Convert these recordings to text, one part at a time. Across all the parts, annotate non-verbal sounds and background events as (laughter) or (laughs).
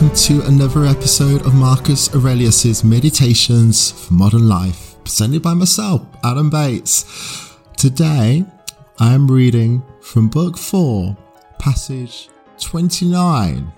welcome to another episode of Marcus Aurelius's Meditations for Modern Life, presented by myself, Adam Bates. Today, I am reading from Book 4, Passage 29.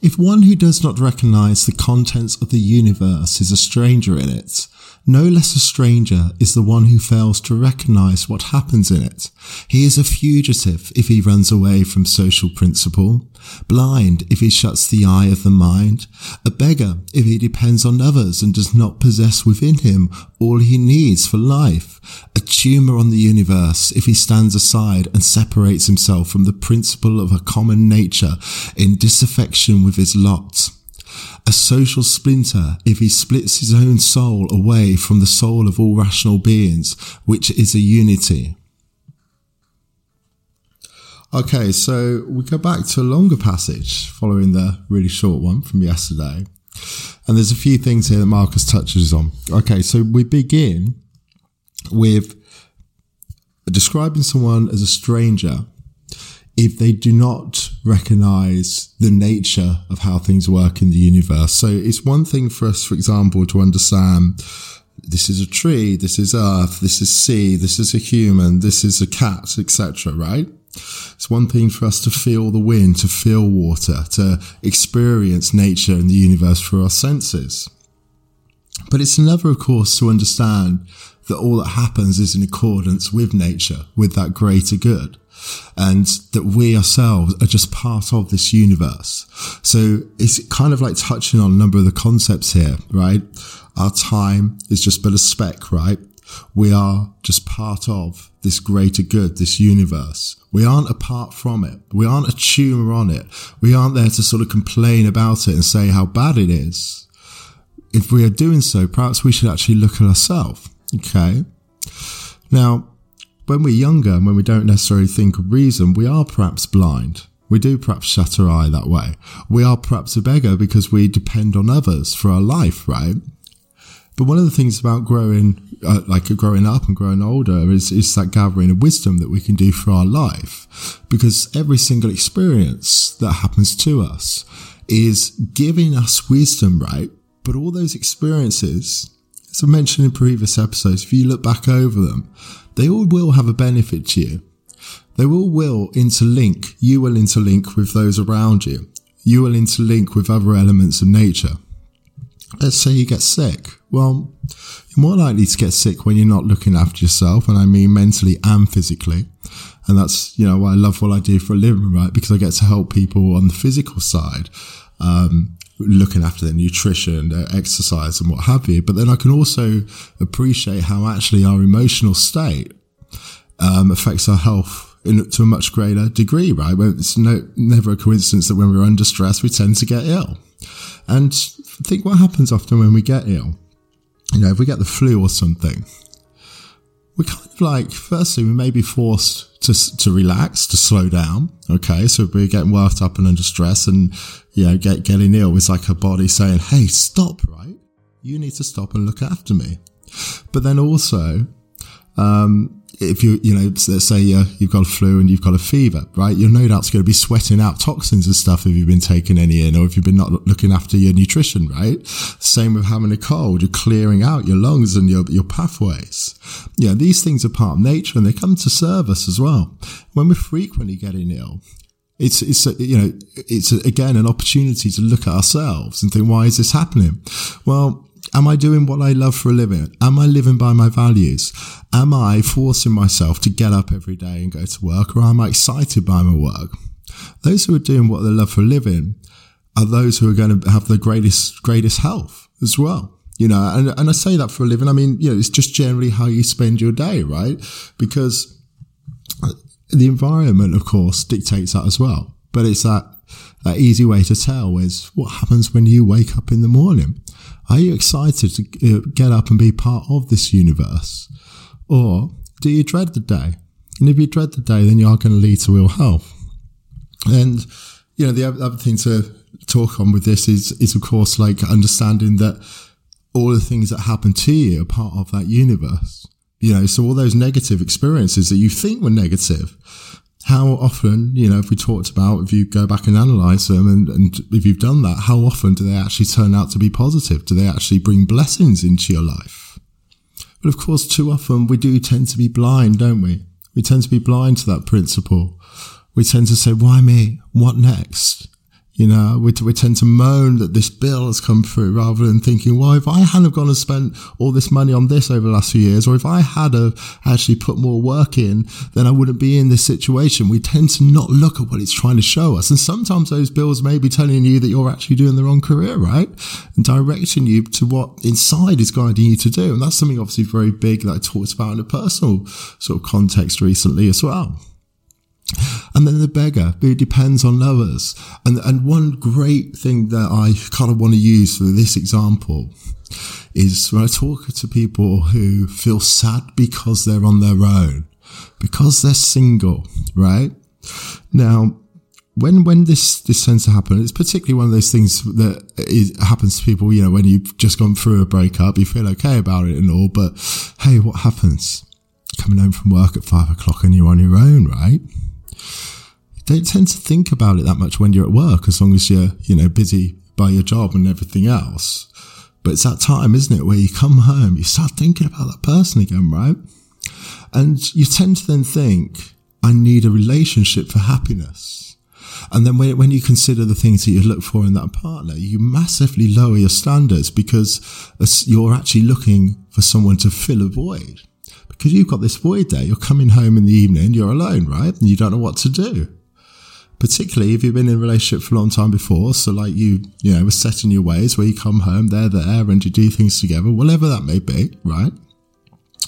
If one who does not recognize the contents of the universe is a stranger in it, no less a stranger is the one who fails to recognize what happens in it. He is a fugitive if he runs away from social principle, blind if he shuts the eye of the mind, a beggar if he depends on others and does not possess within him all he needs for life, tumor on the universe if he stands aside and separates himself from the principle of a common nature in disaffection with his lot a social splinter if he splits his own soul away from the soul of all rational beings, which is a unity. Okay, so we go back to a longer passage following the really short one from yesterday. And there's a few things here that Marcus touches on. Okay, so we begin with describing someone as a stranger if they do not recognize the nature of how things work in the universe. So it's one thing for us, for example, to understand this is a tree, this is earth, this is sea, this is a human, this is a cat, etc., right? It's one thing for us to feel the wind, to feel water, to experience nature and the universe through our senses. But it's another, of course, to understand that all that happens is in accordance with nature, with that greater good and that we ourselves are just part of this universe. So it's kind of like touching on a number of the concepts here, right? Our time is just but a speck, right? We are just part of this greater good, this universe. We aren't apart from it. We aren't a tumor on it. We aren't there to sort of complain about it and say how bad it is. If we are doing so, perhaps we should actually look at ourselves. Okay. Now, when we're younger and when we don't necessarily think of reason, we are perhaps blind. We do perhaps shut our eye that way. We are perhaps a beggar because we depend on others for our life, right? But one of the things about growing, uh, like growing up and growing older is, is that gathering of wisdom that we can do for our life. Because every single experience that happens to us is giving us wisdom, right? But all those experiences, as I mentioned in previous episodes, if you look back over them, they all will have a benefit to you. They all will interlink. You will interlink with those around you. You will interlink with other elements of nature. Let's say you get sick. Well, you're more likely to get sick when you're not looking after yourself, and I mean mentally and physically. And that's, you know, why I love what I do for a living, right? Because I get to help people on the physical side. Um, looking after their nutrition, their exercise, and what have you. But then I can also appreciate how actually our emotional state um, affects our health in, to a much greater degree, right? It's no, never a coincidence that when we're under stress, we tend to get ill. And think what happens often when we get ill. You know, if we get the flu or something, we're kind of like, firstly, we may be forced to, to relax, to slow down. Okay. So we're getting worked up and under stress and, you know, get, getting ill. It's like a body saying, Hey, stop, right? You need to stop and look after me. But then also, um, if you, you know, let's say uh, you've got a flu and you've got a fever, right? You're no doubt going to be sweating out toxins and stuff if you've been taking any in or if you've been not looking after your nutrition, right? Same with having a cold. You're clearing out your lungs and your, your pathways. Yeah, these things are part of nature and they come to serve us as well. When we're frequently getting ill, it's, it's, a, you know, it's a, again an opportunity to look at ourselves and think, why is this happening? Well, Am I doing what I love for a living? Am I living by my values? Am I forcing myself to get up every day and go to work or am I excited by my work? Those who are doing what they love for a living are those who are going to have the greatest, greatest health as well. You know, and, and I say that for a living. I mean, you know, it's just generally how you spend your day, right? Because the environment, of course, dictates that as well. But it's that, that easy way to tell is what happens when you wake up in the morning. Are you excited to uh, get up and be part of this universe? Or do you dread the day? And if you dread the day, then you are going to lead to ill health. And, you know, the other thing to talk on with this is, is of course, like understanding that all the things that happen to you are part of that universe. You know, so all those negative experiences that you think were negative, how often, you know, if we talked about, if you go back and analyze them and, and if you've done that, how often do they actually turn out to be positive? Do they actually bring blessings into your life? But of course, too often we do tend to be blind, don't we? We tend to be blind to that principle. We tend to say, why me? What next? You know, we, we tend to moan that this bill has come through rather than thinking, well, if I hadn't gone and spent all this money on this over the last few years, or if I had actually put more work in, then I wouldn't be in this situation. We tend to not look at what it's trying to show us. And sometimes those bills may be telling you that you're actually doing the wrong career, right? And directing you to what inside is guiding you to do. And that's something obviously very big that I talked about in a personal sort of context recently as well. And then the beggar, who depends on others. And, and one great thing that I kind of want to use for this example is when I talk to people who feel sad because they're on their own, because they're single, right? Now, when when this this tends to happen, it's particularly one of those things that is, happens to people. You know, when you've just gone through a breakup, you feel okay about it and all, but hey, what happens? Coming home from work at five o'clock and you're on your own, right? Don't tend to think about it that much when you're at work, as long as you're, you know, busy by your job and everything else. But it's that time, isn't it, where you come home, you start thinking about that person again, right? And you tend to then think, I need a relationship for happiness. And then when, when you consider the things that you look for in that partner, you massively lower your standards because you're actually looking for someone to fill a void. Because you've got this void there. You're coming home in the evening, you're alone, right? And you don't know what to do particularly if you've been in a relationship for a long time before. So like you, you know, were set in your ways where you come home, they're there and you do things together, whatever that may be, right?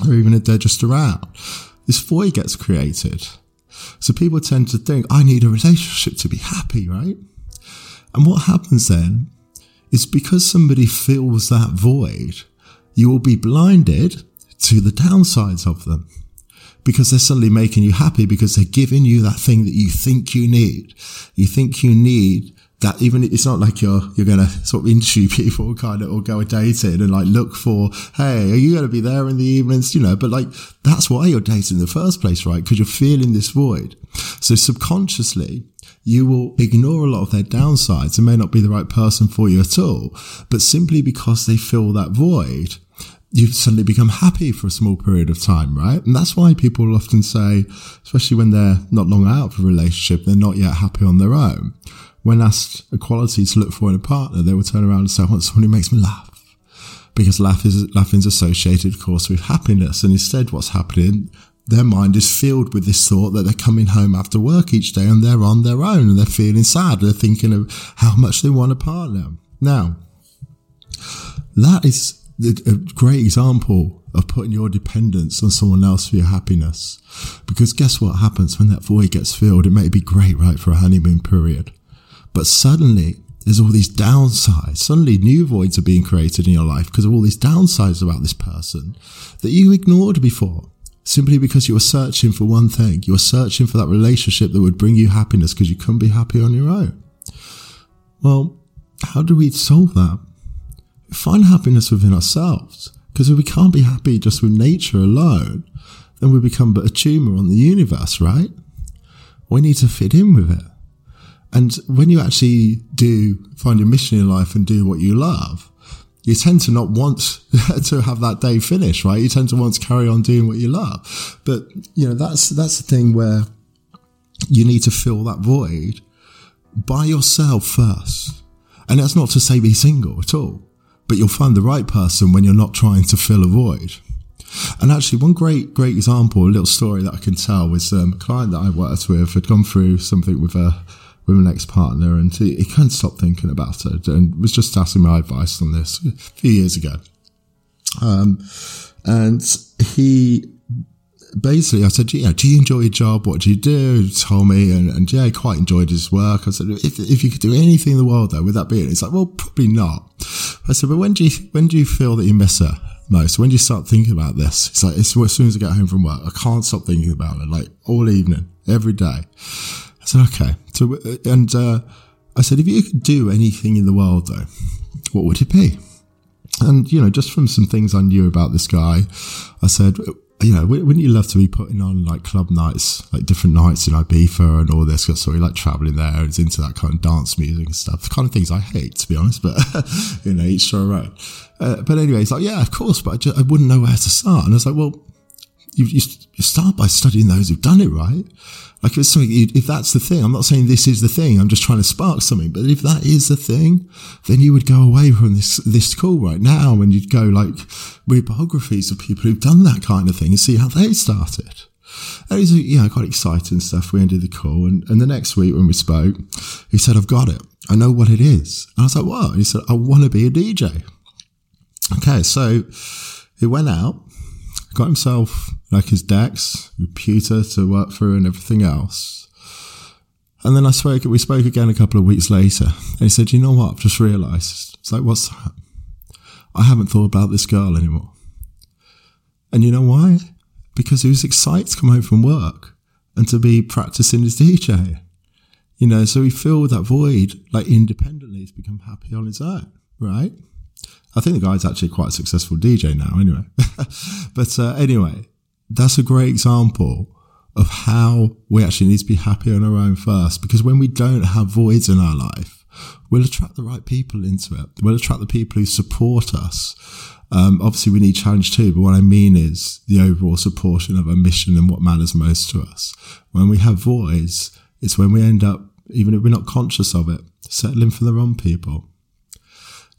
Or even if they're just around, this void gets created. So people tend to think, I need a relationship to be happy, right? And what happens then is because somebody fills that void, you will be blinded to the downsides of them. Because they're suddenly making you happy because they're giving you that thing that you think you need. You think you need that even it's not like you're you're gonna sort of interview (laughs) people kind of or go dating and like look for hey are you gonna be there in the evenings? You know but like that's why you're dating in the first place right? Because you're feeling this void. So subconsciously you will ignore a lot of their downsides and may not be the right person for you at all but simply because they fill that void you suddenly become happy for a small period of time, right? And that's why people often say, especially when they're not long out of a relationship, they're not yet happy on their own. When asked a quality to look for in a partner, they will turn around and say, I want someone who makes me laugh. Because laugh is, laughing is associated, of course, with happiness. And instead, what's happening, their mind is filled with this thought that they're coming home after work each day and they're on their own and they're feeling sad. They're thinking of how much they want a partner. Now, that is a great example of putting your dependence on someone else for your happiness. Because guess what happens when that void gets filled? It may be great, right, for a honeymoon period. But suddenly, there's all these downsides. Suddenly, new voids are being created in your life because of all these downsides about this person that you ignored before. Simply because you were searching for one thing. You were searching for that relationship that would bring you happiness because you couldn't be happy on your own. Well, how do we solve that? Find happiness within ourselves. Because if we can't be happy just with nature alone, then we become but a tumor on the universe, right? We need to fit in with it. And when you actually do find your mission in life and do what you love, you tend to not want (laughs) to have that day finish, right? You tend to want to carry on doing what you love. But, you know, that's, that's the thing where you need to fill that void by yourself first. And that's not to say be single at all but you'll find the right person when you're not trying to fill a void. And actually, one great, great example, a little story that I can tell was um, a client that I worked with had gone through something with a with an ex partner, and he, he couldn't stop thinking about it, and was just asking my advice on this a few years ago. Um, and he basically, I said, yeah, do you enjoy your job? What do you do? He told me, and, and yeah, he quite enjoyed his work. I said, if, if you could do anything in the world though, would that be it? He's like, well, probably not. I said, but when do you, when do you feel that you miss her most? When do you start thinking about this? It's like, it's as soon as I get home from work, I can't stop thinking about it, like all evening, every day. I said, okay. So, and, uh, I said, if you could do anything in the world though, what would it be? And, you know, just from some things I knew about this guy, I said, you know, wouldn't you love to be putting on like club nights, like different nights in Ibiza and all this? Because of like traveling there and into that kind of dance music and stuff. The kind of things I hate, to be honest, but (laughs) you know, each their own. Uh, but anyway, it's like, yeah, of course, but I, just, I wouldn't know where to start. And I was like, well, you, you, start by studying those who've done it right. Like if it's something, if that's the thing, I'm not saying this is the thing. I'm just trying to spark something. But if that is the thing, then you would go away from this, this call right now and you'd go like read biographies of people who've done that kind of thing and see how they started. And you know, quite exciting stuff. We ended the call and, and the next week when we spoke, he said, I've got it. I know what it is. And I was like, what? And he said, I want to be a DJ. Okay. So he went out got himself like his decks, computer to work through and everything else. And then I spoke, we spoke again a couple of weeks later and he said, you know what? I've just realized. It's like, what's that? I haven't thought about this girl anymore. And you know why? Because he was excited to come home from work and to be practicing his DJ. You know, so he filled that void like independently to become happy on his own, right? I think the guy's actually quite a successful DJ now, anyway. (laughs) but uh, anyway, that's a great example of how we actually need to be happy on our own first. Because when we don't have voids in our life, we'll attract the right people into it. We'll attract the people who support us. Um, obviously, we need challenge too, but what I mean is the overall supporting of our mission and what matters most to us. When we have voids, it's when we end up, even if we're not conscious of it, settling for the wrong people.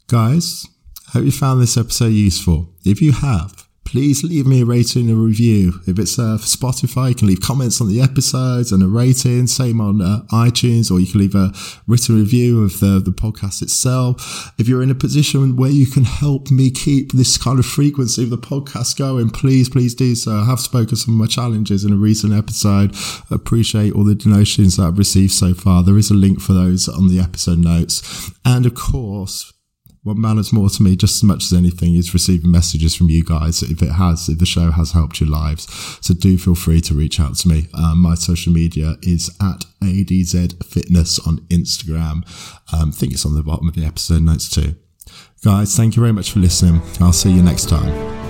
Guys, Hope you found this episode useful. If you have, please leave me a rating and a review. If it's uh, for Spotify, you can leave comments on the episodes and a rating. Same on uh, iTunes, or you can leave a written review of the, the podcast itself. If you're in a position where you can help me keep this kind of frequency of the podcast going, please, please do so. I have spoken some of my challenges in a recent episode. Appreciate all the donations that I've received so far. There is a link for those on the episode notes. And of course, what matters more to me just as much as anything is receiving messages from you guys. If it has if the show has helped your lives so do feel free to reach out to me. Um, my social media is at adz fitness on instagram. Um, i think it's on the bottom of the episode notes too. Guys thank you very much for listening. I'll see you next time